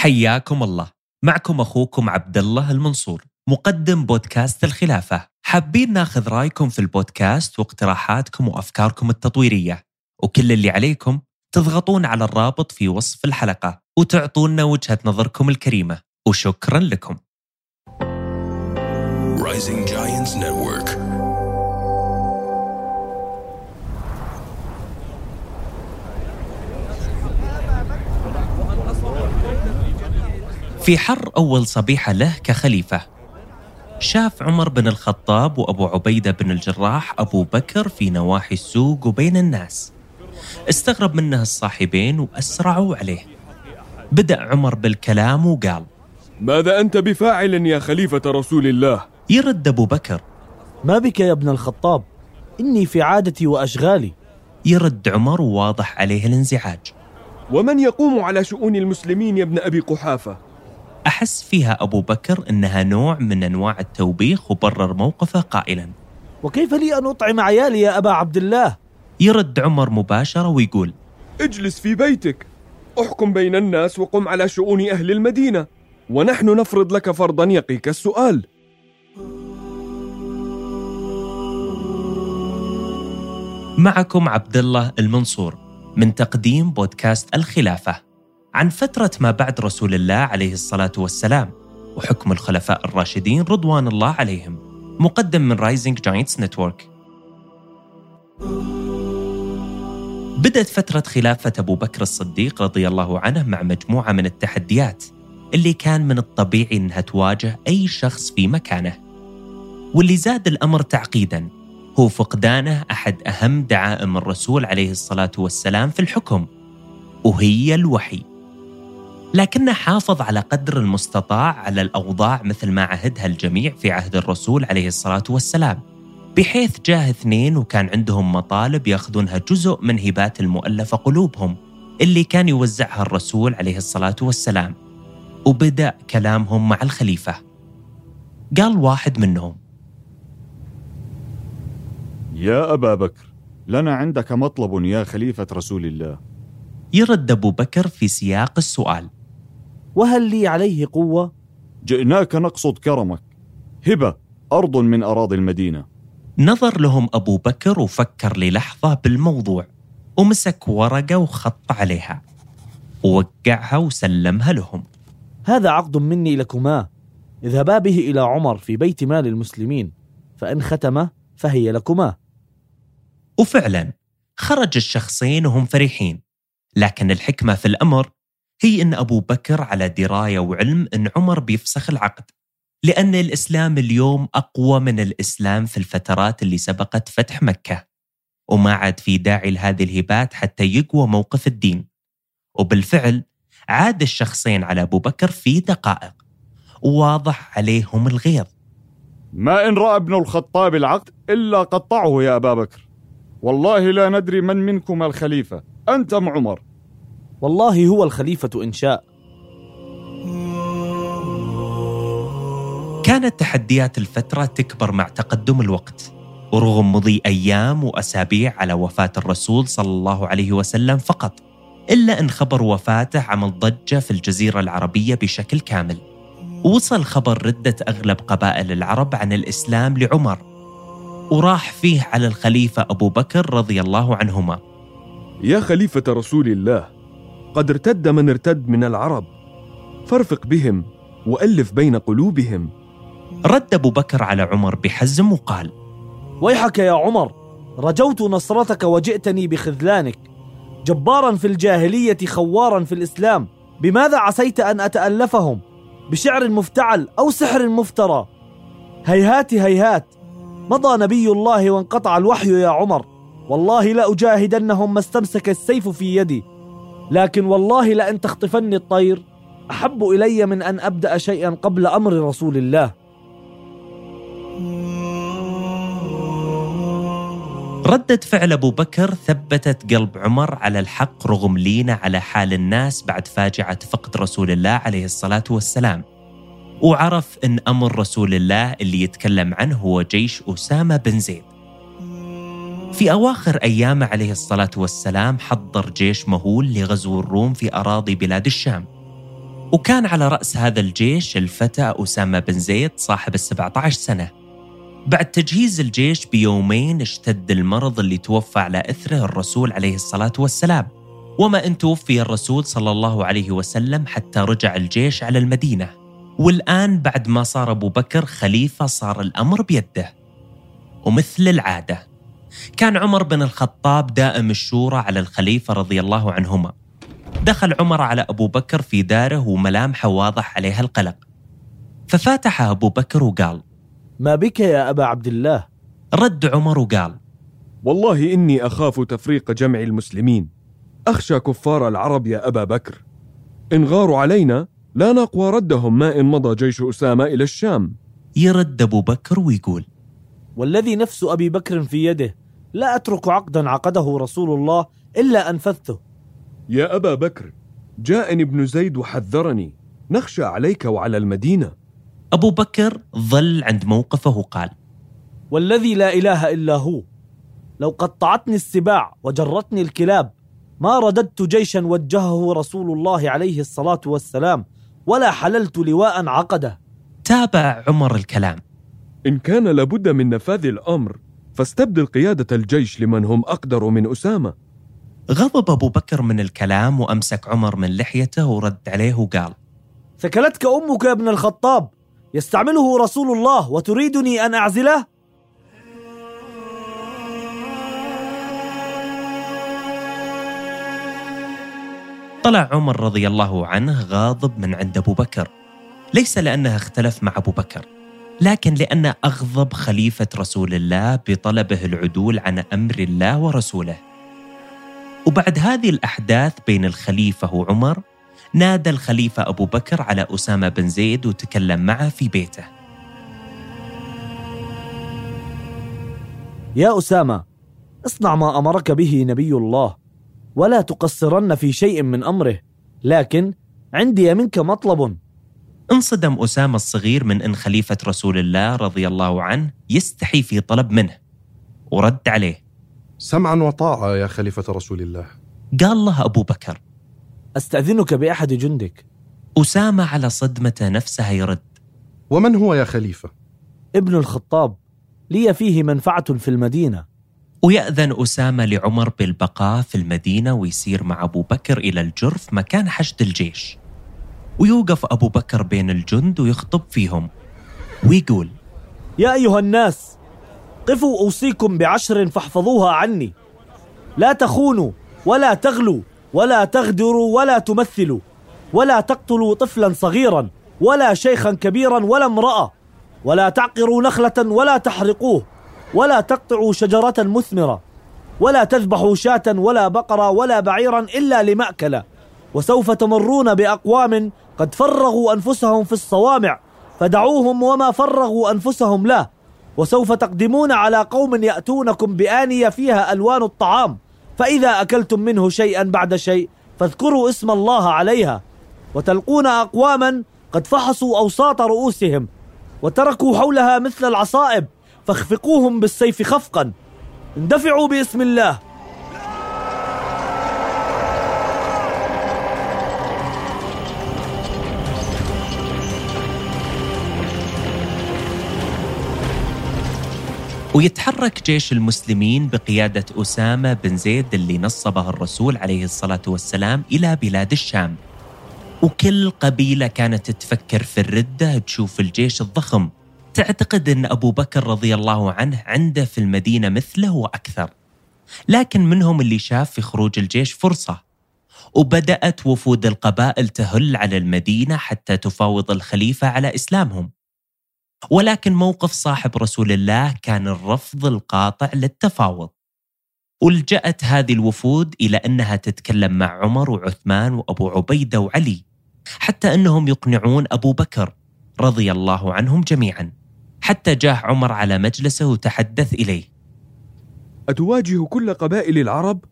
حياكم الله. معكم أخوكم عبد الله المنصور مقدم بودكاست الخلافة. حابين ناخذ رأيكم في البودكاست واقتراحاتكم وأفكاركم التطويرية. وكل اللي عليكم تضغطون على الرابط في وصف الحلقة وتعطونا وجهة نظركم الكريمة. وشكرا لكم. Rising Giants Network. في حر أول صبيحة له كخليفة. شاف عمر بن الخطاب وأبو عبيدة بن الجراح أبو بكر في نواحي السوق وبين الناس. استغرب منه الصاحبين وأسرعوا عليه. بدأ عمر بالكلام وقال ماذا أنت بفاعل يا خليفة رسول الله؟ يرد أبو بكر ما بك يا ابن الخطاب؟ إني في عادتي وأشغالي. يرد عمر وواضح عليه الانزعاج. ومن يقوم على شؤون المسلمين يا ابن أبي قحافة؟ أحس فيها أبو بكر إنها نوع من أنواع التوبيخ وبرر موقفه قائلا. وكيف لي أن أطعم عيالي يا أبا عبد الله؟ يرد عمر مباشرة ويقول اجلس في بيتك. أحكم بين الناس وقم على شؤون أهل المدينة. ونحن نفرض لك فرضا يقيك السؤال. معكم عبد الله المنصور من تقديم بودكاست الخلافة. عن فترة ما بعد رسول الله عليه الصلاة والسلام وحكم الخلفاء الراشدين رضوان الله عليهم مقدم من Rising Giants Network بدأت فترة خلافة أبو بكر الصديق رضي الله عنه مع مجموعة من التحديات اللي كان من الطبيعي أنها تواجه أي شخص في مكانه. واللي زاد الأمر تعقيدا هو فقدانه أحد أهم دعائم الرسول عليه الصلاة والسلام في الحكم وهي الوحي. لكنه حافظ على قدر المستطاع على الأوضاع مثل ما عهدها الجميع في عهد الرسول عليه الصلاة والسلام. بحيث جاه اثنين وكان عندهم مطالب يأخذونها جزء من هبات المؤلفة قلوبهم اللي كان يوزعها الرسول عليه الصلاة والسلام. وبدأ كلامهم مع الخليفة. قال واحد منهم يا أبا بكر لنا عندك مطلب يا خليفة رسول الله. يرد أبو بكر في سياق السؤال. وهل لي عليه قوة؟ جئناك نقصد كرمك. هبة أرض من أراضي المدينة. نظر لهم أبو بكر وفكر للحظة بالموضوع. ومسك ورقة وخط عليها. ووقعها وسلمها لهم. هذا عقد مني لكما. اذهبا به إلى عمر في بيت مال المسلمين. فإن ختم فهي لكما. وفعلا خرج الشخصين وهم فرحين. لكن الحكمة في الأمر هي أن أبو بكر على دراية وعلم أن عمر بيفسخ العقد لأن الإسلام اليوم أقوى من الإسلام في الفترات اللي سبقت فتح مكة وما عاد في داعي لهذه الهبات حتى يقوى موقف الدين. وبالفعل عاد الشخصين على أبو بكر في دقائق وواضح عليهم الغيظ. ما إن رأى ابن الخطاب العقد إلا قطعه يا أبا بكر. والله لا ندري من منكم الخليفة أنت أم عمر. والله هو الخليفة إن شاء. كانت تحديات الفترة تكبر مع تقدم الوقت ورغم مضي أيام وأسابيع على وفاة الرسول صلى الله عليه وسلم فقط إلا أن خبر وفاته عمل ضجة في الجزيرة العربية بشكل كامل. وصل خبر ردة أغلب قبائل العرب عن الإسلام لعمر وراح فيه على الخليفة أبو بكر رضي الله عنهما. يا خليفة رسول الله قد ارتد من ارتد من العرب. فارفق بهم وألف بين قلوبهم. رد أبو بكر على عمر بحزم وقال ويحك يا عمر رجوت نصرتك وجئتني بخذلانك. جبارا في الجاهلية خوارا في الإسلام. بماذا عسيت أن أتألفهم؟ بشعر مفتعل أو سحر مفترى؟ هيهات هيهات. مضى نبي الله وانقطع الوحي يا عمر. والله لأجاهدنهم ما استمسك السيف في يدي. لكن والله لأن تخطفني الطير أحب إلي من أن أبدأ شيئا قبل أمر رسول الله. ردة فعل أبو بكر ثبتت قلب عمر على الحق رغم لينة على حال الناس بعد فاجعة فقد رسول الله عليه الصلاة والسلام. وعرف أن أمر رسول الله اللي يتكلم عنه هو جيش أسامة بن زيد. في أواخر أيامه عليه الصلاة والسلام حضر جيش مهول لغزو الروم في أراضي بلاد الشام. وكان على رأس هذا الجيش الفتى أسامة بن زيد صاحب السبعة عشر سنة. بعد تجهيز الجيش بيومين اشتد المرض اللي توفى على إثره الرسول عليه الصلاة والسلام. وما أن توفي الرسول صلى الله عليه وسلم حتى رجع الجيش على المدينة. والآن بعد ما صار أبو بكر خليفة صار الأمر بيده. ومثل العادة كان عمر بن الخطاب دائم الشورى على الخليفة رضي الله عنهما. دخل عمر على أبو بكر في داره وملامحه واضح عليها القلق. ففاتح أبو بكر وقال ما بك يا أبا عبد الله؟ رد عمر وقال والله إني أخاف تفريق جمع المسلمين. أخشى كفار العرب يا أبا بكر. إن غاروا علينا لا نقوى ردهم ما إن مضى جيش أسامة إلى الشام. يرد أبو بكر ويقول والذي نفس أبي بكر في يده. لا أترك عقدا عقده رسول الله إلا أنفذته. يا أبا بكر جاءني ابن زيد وحذرني. نخشى عليك وعلى المدينة. أبو بكر ظل عند موقفه وقال والذي لا إله إلا هو. لو قطعتني السباع وجرتني الكلاب ما رددت جيشا وجهه رسول الله عليه الصلاة والسلام ولا حللت لواء عقده. تابع عمر الكلام. إن كان لابد من نفاذ الأمر فاستبدل قيادة الجيش لمن هم أقدر من أسامة. غضب أبو بكر من الكلام وأمسك عمر من لحيته ورد عليه وقال ثكلتك أمك يا ابن الخطاب. يستعمله رسول الله وتريدني أن أعزله؟ طلع عمر رضي الله عنه غاضب من عند أبو بكر. ليس لأنه اختلف مع أبو بكر. لكن لأن أغضب خليفة رسول الله بطلبه العدول عن أمر الله ورسوله. وبعد هذه الأحداث بين الخليفة وعمر نادى الخليفة أبو بكر على أسامة بن زيد وتكلم معه في بيته. يا أسامة اصنع ما أمرك به نبي الله ولا تقصرن في شيء من أمره لكن عندي منك مطلب. انصدم أسامة الصغير من أن خليفة رسول الله رضي الله عنه يستحي في طلب منه. ورد عليه. سمعا وطاعة يا خليفة رسول الله. قال له أبو بكر أستأذنك بأحد جندك؟ أسامة على صدمته نفسها يرد. ومن هو يا خليفة؟ ابن الخطاب. لي فيه منفعة في المدينة. ويأذن أسامة لعمر بالبقاء في المدينة ويسير مع أبو بكر إلى الجرف مكان حشد الجيش. ويوقف أبو بكر بين الجند ويخطب فيهم. ويقول يا أيها الناس قفوا أوصيكم بعشر فاحفظوها عني. لا تخونوا ولا تغلوا ولا تغدروا ولا تمثلوا ولا تقتلوا طفلا صغيرا ولا شيخا كبيرا ولا امرأة ولا تعقروا نخلة ولا تحرقوه ولا تقطعوا شجرة مثمرة ولا تذبحوا شاة ولا بقرة ولا بعيرا إلا لمأكلة. وسوف تمرون بأقوام قد فرغوا أنفسهم في الصوامع فدعوهم وما فرغوا أنفسهم له. وسوف تقدمون على قوم يأتونكم بآنية فيها ألوان الطعام فإذا أكلتم منه شيئا بعد شيء فاذكروا اسم الله عليها. وتلقون أقواما قد فحصوا أوساط رؤوسهم وتركوا حولها مثل العصائب فاخفقوهم بالسيف خفقا. اندفعوا باسم الله. ويتحرك جيش المسلمين بقيادة أسامة بن زيد اللي نصبه الرسول عليه الصلاة والسلام إلى بلاد الشام. وكل قبيلة كانت تفكر في الردة تشوف الجيش الضخم. تعتقد أن أبو بكر رضي الله عنه عنده في المدينة مثله وأكثر. لكن منهم اللي شاف في خروج الجيش فرصة. وبدأت وفود القبائل تهل على المدينة حتى تفاوض الخليفة على إسلامهم. ولكن موقف صاحب رسول الله كان الرفض القاطع للتفاوض. ولجأت هذه الوفود إلى أنها تتكلم مع عمر وعثمان وأبو عبيدة وعلي حتى أنهم يقنعون أبو بكر رضي الله عنهم جميعا حتى جاه عمر على مجلسه وتحدث إليه. أتواجه كل قبائل العرب؟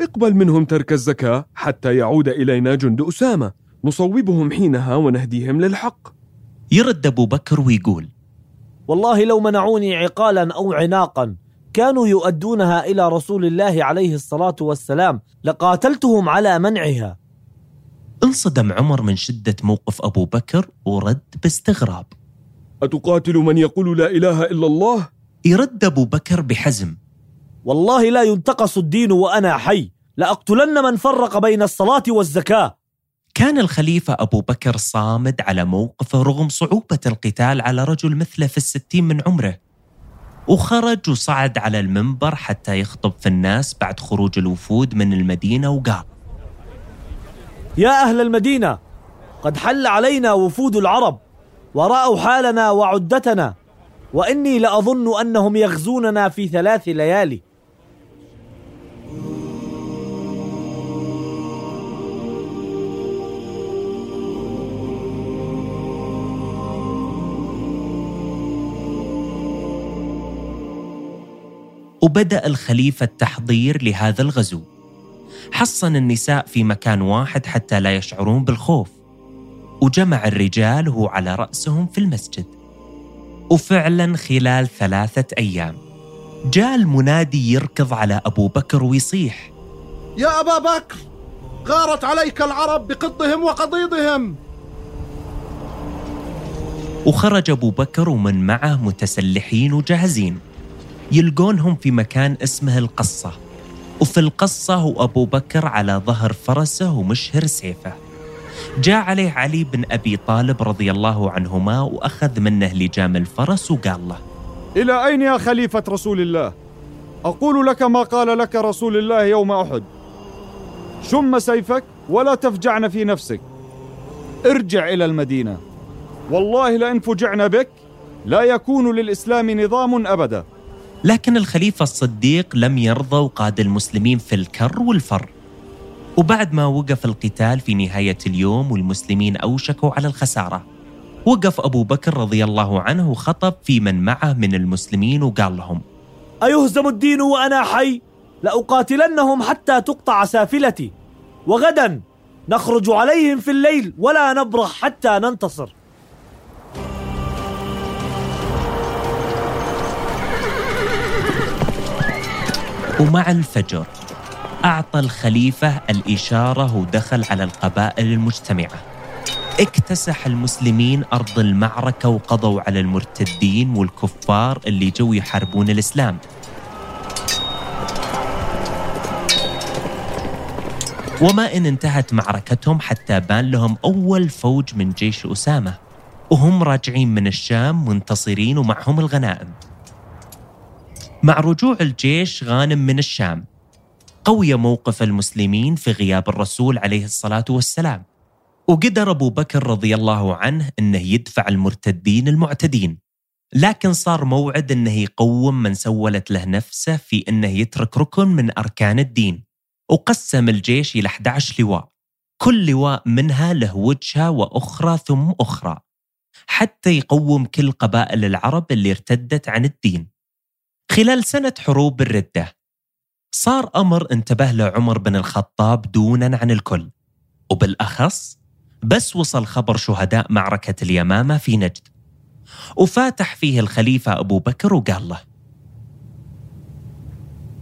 اقبل منهم ترك الزكاة حتى يعود إلينا جند أسامة نصوبهم حينها ونهديهم للحق. يرد أبو بكر ويقول والله لو منعوني عقالا أو عناقا كانوا يؤدونها إلى رسول الله عليه الصلاة والسلام لقاتلتهم على منعها. انصدم عمر من شدة موقف أبو بكر ورد باستغراب. أتقاتل من يقول لا إله إلا الله؟ يرد أبو بكر بحزم والله لا ينتقص الدين وأنا حي لأقتلن من فرق بين الصلاة والزكاة. كان الخليفة أبو بكر صامد على موقفه رغم صعوبة القتال على رجل مثله في الستين من عمره. وخرج وصعد على المنبر حتى يخطب في الناس بعد خروج الوفود من المدينة وقال يا أهل المدينة قد حل علينا وفود العرب ورأوا حالنا وعدتنا وإني لأظن أنهم يغزوننا في ثلاث ليالي. وبدأ الخليفة التحضير لهذا الغزو. حصن النساء في مكان واحد حتى لا يشعرون بالخوف. وجمع الرجال وهو على رأسهم في المسجد. وفعلا خلال ثلاثة أيام جاء المنادي يركض على أبو بكر ويصيح يا أبا بكر غارت عليك العرب بقضهم وقضيضهم. وخرج أبو بكر ومن معه متسلحين وجاهزين. يلقونهم في مكان اسمه القصة. وفي القصة هو أبو بكر على ظهر فرسه ومشهر سيفه. جاء عليه علي بن أبي طالب رضي الله عنهما وأخذ منه لجام الفرس وقال له إلى أين يا خليفة رسول الله؟ أقول لك ما قال لك رسول الله يوم أحد. شم سيفك ولا تفجعن في نفسك. ارجع إلى المدينة. والله لئن فجعنا بك لا يكون للإسلام نظام أبدا. لكن الخليفة الصديق لم يرضى وقاد المسلمين في الكر والفر. وبعد ما وقف القتال في نهاية اليوم والمسلمين أوشكوا على الخسارة. وقف أبو بكر رضي الله عنه وخطب في من معه من المسلمين وقال لهم أيهزم الدين وأنا حي؟ لأقاتلنهم حتى تقطع سافلتي. وغدا نخرج عليهم في الليل ولا نبرح حتى ننتصر. ومع الفجر أعطى الخليفة الإشارة ودخل على القبائل المجتمعة. اكتسح المسلمين أرض المعركة وقضوا على المرتدين والكفار اللي جو يحاربون الإسلام. وما إن انتهت معركتهم حتى بان لهم أول فوج من جيش أسامة. وهم راجعين من الشام منتصرين ومعهم الغنائم. مع رجوع الجيش غانم من الشام. قوي موقف المسلمين في غياب الرسول عليه الصلاة والسلام. وقدر أبو بكر رضي الله عنه أنه يدفع المرتدين المعتدين. لكن صار موعد أنه يقوم من سولت له نفسه في أنه يترك ركن من أركان الدين. وقسم الجيش إلى 11 لواء. كل لواء منها له وجهة وأخرى ثم أخرى. حتى يقوم كل قبائل العرب اللي ارتدت عن الدين. خلال سنة حروب الردة صار أمر انتبه له عمر بن الخطاب دونا عن الكل وبالأخص بس وصل خبر شهداء معركة اليمامة في نجد وفاتح فيه الخليفة أبو بكر وقال له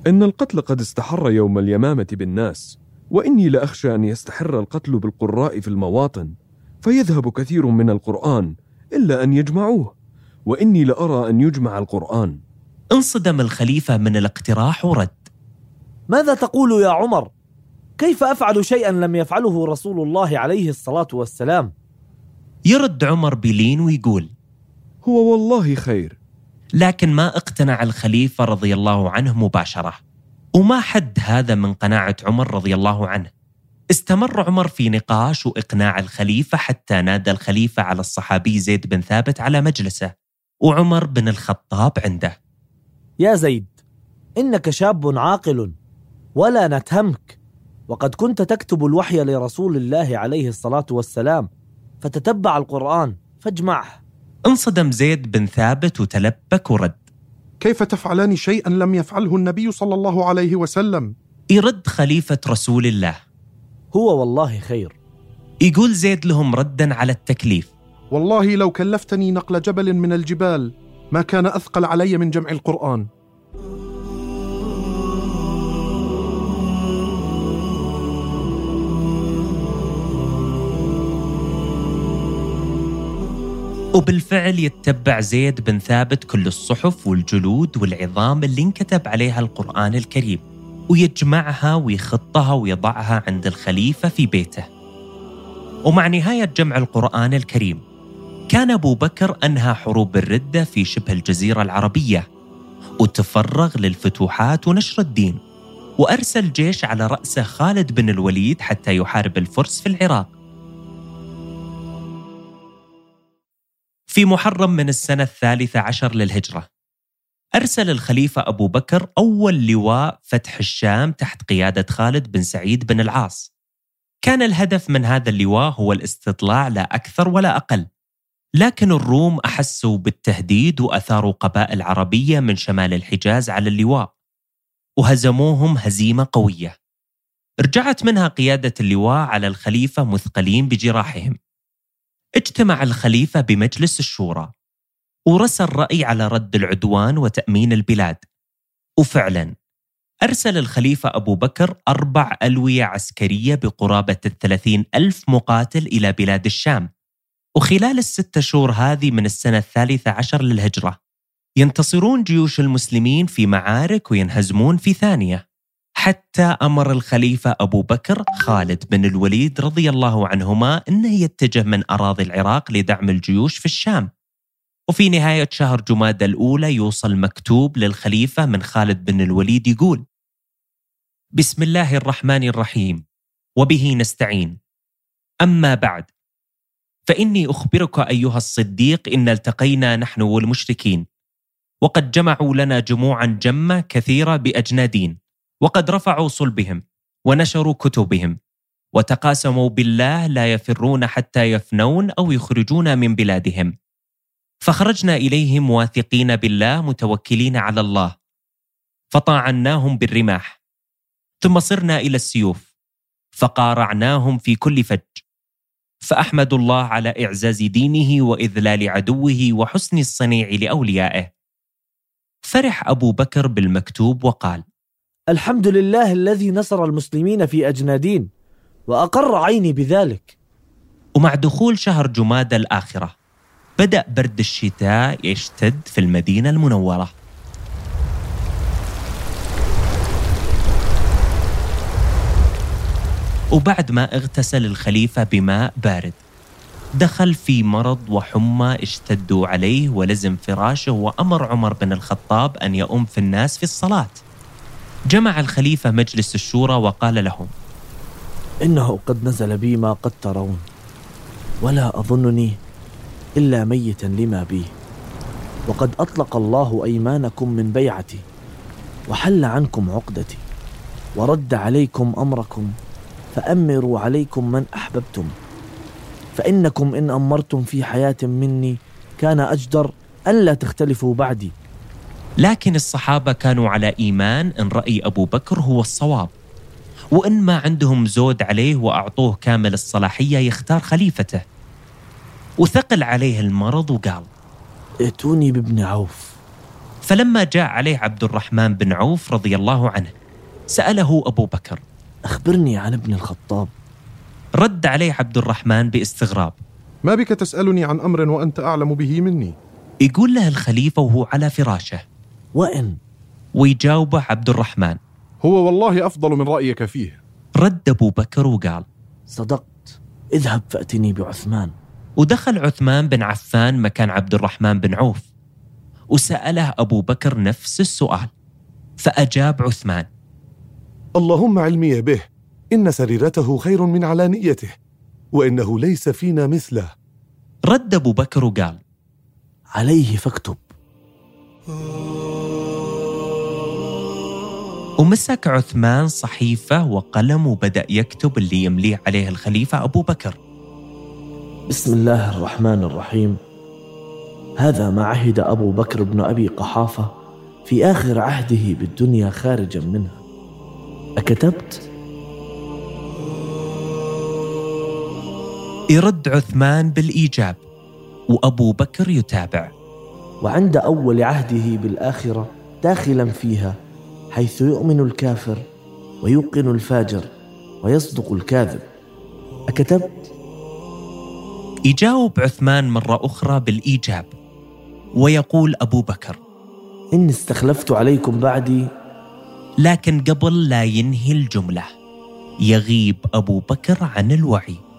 إن القتل قد استحر يوم اليمامة بالناس وإني لأخشى أن يستحر القتل بالقراء في المواطن فيذهب كثير من القرآن إلا أن يجمعوه وإني لأرى أن يجمع القرآن. انصدم الخليفة من الاقتراح ورد. ماذا تقول يا عمر؟ كيف أفعل شيئا لم يفعله رسول الله عليه الصلاة والسلام؟ يرد عمر بلين ويقول هو والله خير. لكن ما اقتنع الخليفة رضي الله عنه مباشرة. وما حد هذا من قناعة عمر رضي الله عنه. استمر عمر في نقاش وإقناع الخليفة حتى نادى الخليفة على الصحابي زيد بن ثابت على مجلسه. وعمر بن الخطاب عنده. يا زيد إنك شاب عاقل ولا نتهمك. وقد كنت تكتب الوحي لرسول الله عليه الصلاة والسلام فتتبع القرآن فاجمعه. انصدم زيد بن ثابت وتلبك ورد. كيف تفعلان شيئا لم يفعله النبي صلى الله عليه وسلم؟ يرد خليفة رسول الله. هو والله خير. يقول زيد لهم ردا على التكليف. والله لو كلفتني نقل جبل من الجبال ما كان أثقل علي من جمع القرآن. وبالفعل يتبع زيد بن ثابت كل الصحف والجلود والعظام اللي انكتب عليها القرآن الكريم ويجمعها ويخطها ويضعها عند الخليفة في بيته. ومع نهاية جمع القرآن الكريم كان أبو بكر أنهى حروب الردة في شبه الجزيرة العربية. وتفرغ للفتوحات ونشر الدين وأرسل جيش على رأسه خالد بن الوليد حتى يحارب الفرس في العراق. في محرم من السنة الثالثة عشر للهجرة أرسل الخليفة أبو بكر أول لواء فتح الشام تحت قيادة خالد بن سعيد بن العاص. كان الهدف من هذا اللواء هو الاستطلاع لا أكثر ولا أقل. لكن الروم أحسوا بالتهديد وأثاروا قبائل عربية من شمال الحجاز على اللواء وهزموهم هزيمة قوية. رجعت منها قيادة اللواء على الخليفة مثقلين بجراحهم. اجتمع الخليفة بمجلس الشورى ورسى الرأي على رد العدوان وتأمين البلاد. وفعلا أرسل الخليفة أبو بكر أربع ألوية عسكرية بقرابة الثلاثين ألف مقاتل إلى بلاد الشام. وخلال الستة شهور هذه من السنة الثالثة عشر للهجرة ينتصرون جيوش المسلمين في معارك وينهزمون في ثانية. حتى أمر الخليفة أبو بكر خالد بن الوليد رضي الله عنهما أنه يتجه من أراضي العراق لدعم الجيوش في الشام. وفي نهاية شهر جماد الأولى يوصل مكتوب للخليفة من خالد بن الوليد يقول بسم الله الرحمن الرحيم وبه نستعين. أما بعد فإني أخبرك أيها الصديق إن التقينا نحن والمشركين وقد جمعوا لنا جموعا جمة كثيرة بأجنادين وقد رفعوا صلبهم ونشروا كتبهم وتقاسموا بالله لا يفرون حتى يفنون أو يخرجون من بلادهم. فخرجنا إليهم واثقين بالله متوكلين على الله فطاعناهم بالرماح ثم صرنا إلى السيوف فقارعناهم في كل فج. فأحمد الله على إعزاز دينه وإذلال عدوه وحسن الصنيع لأوليائه. فرح أبو بكر بالمكتوب وقال الحمد لله الذي نصر المسلمين في أجنادين وأقر عيني بذلك. ومع دخول شهر جماد الآخرة بدأ برد الشتاء يشتد في المدينة المنورة. وبعد ما اغتسل الخليفة بماء بارد. دخل في مرض وحمى اشتدوا عليه ولزم فراشه وأمر عمر بن الخطاب أن يؤم في الناس في الصلاة. جمع الخليفة مجلس الشورى وقال لهم إنه قد نزل بي ما قد ترون ولا أظنني إلا ميتا لما بي. وقد أطلق الله أيمانكم من بيعتي وحل عنكم عقدتي ورد عليكم أمركم فأمروا عليكم من أحببتم. فإنكم إن أمرتم في حياة مني كان أجدر ألا تختلفوا بعدي. لكن الصحابة كانوا على إيمان أن رأي أبو بكر هو الصواب. وإن ما عندهم زود عليه وأعطوه كامل الصلاحية يختار خليفته. وثقل عليه المرض وقال ائتوني بابن عوف. فلما جاء عليه عبد الرحمن بن عوف رضي الله عنه سأله أبو بكر أخبرني عن ابن الخطاب. رد عليه عبد الرحمن باستغراب. ما بك تسألني عن أمر وأنت أعلم به مني؟ يقول له الخليفة وهو على فراشه. وإن؟ ويجاوبه عبد الرحمن. هو والله أفضل من رأيك فيه. رد أبو بكر وقال صدقت. اذهب فأتني بعثمان. ودخل عثمان بن عفان مكان عبد الرحمن بن عوف. وسأله أبو بكر نفس السؤال فأجاب عثمان. اللهم علمي به. إن سريرته خير من علانيته وإنه ليس فينا مثله. رد أبو بكر وقال عليه فاكتب. ومسك عثمان صحيفة وقلم وبدأ يكتب اللي يمليه عليه الخليفة أبو بكر. بسم الله الرحمن الرحيم. هذا ما عهد أبو بكر بن أبي قحافة في آخر عهده بالدنيا خارجا منها أكتبت؟ يرد عثمان بالإيجاب وأبو بكر يتابع وعند أول عهده بالآخرة داخلا فيها حيث يؤمن الكافر ويوقن الفاجر ويصدق الكاذب أكتبت؟ يجاوب عثمان مرة أخرى بالإيجاب ويقول أبو بكر إني استخلفت عليكم بعدي لكن قبل لا ينهي الجملة يغيب أبو بكر عن الوعي.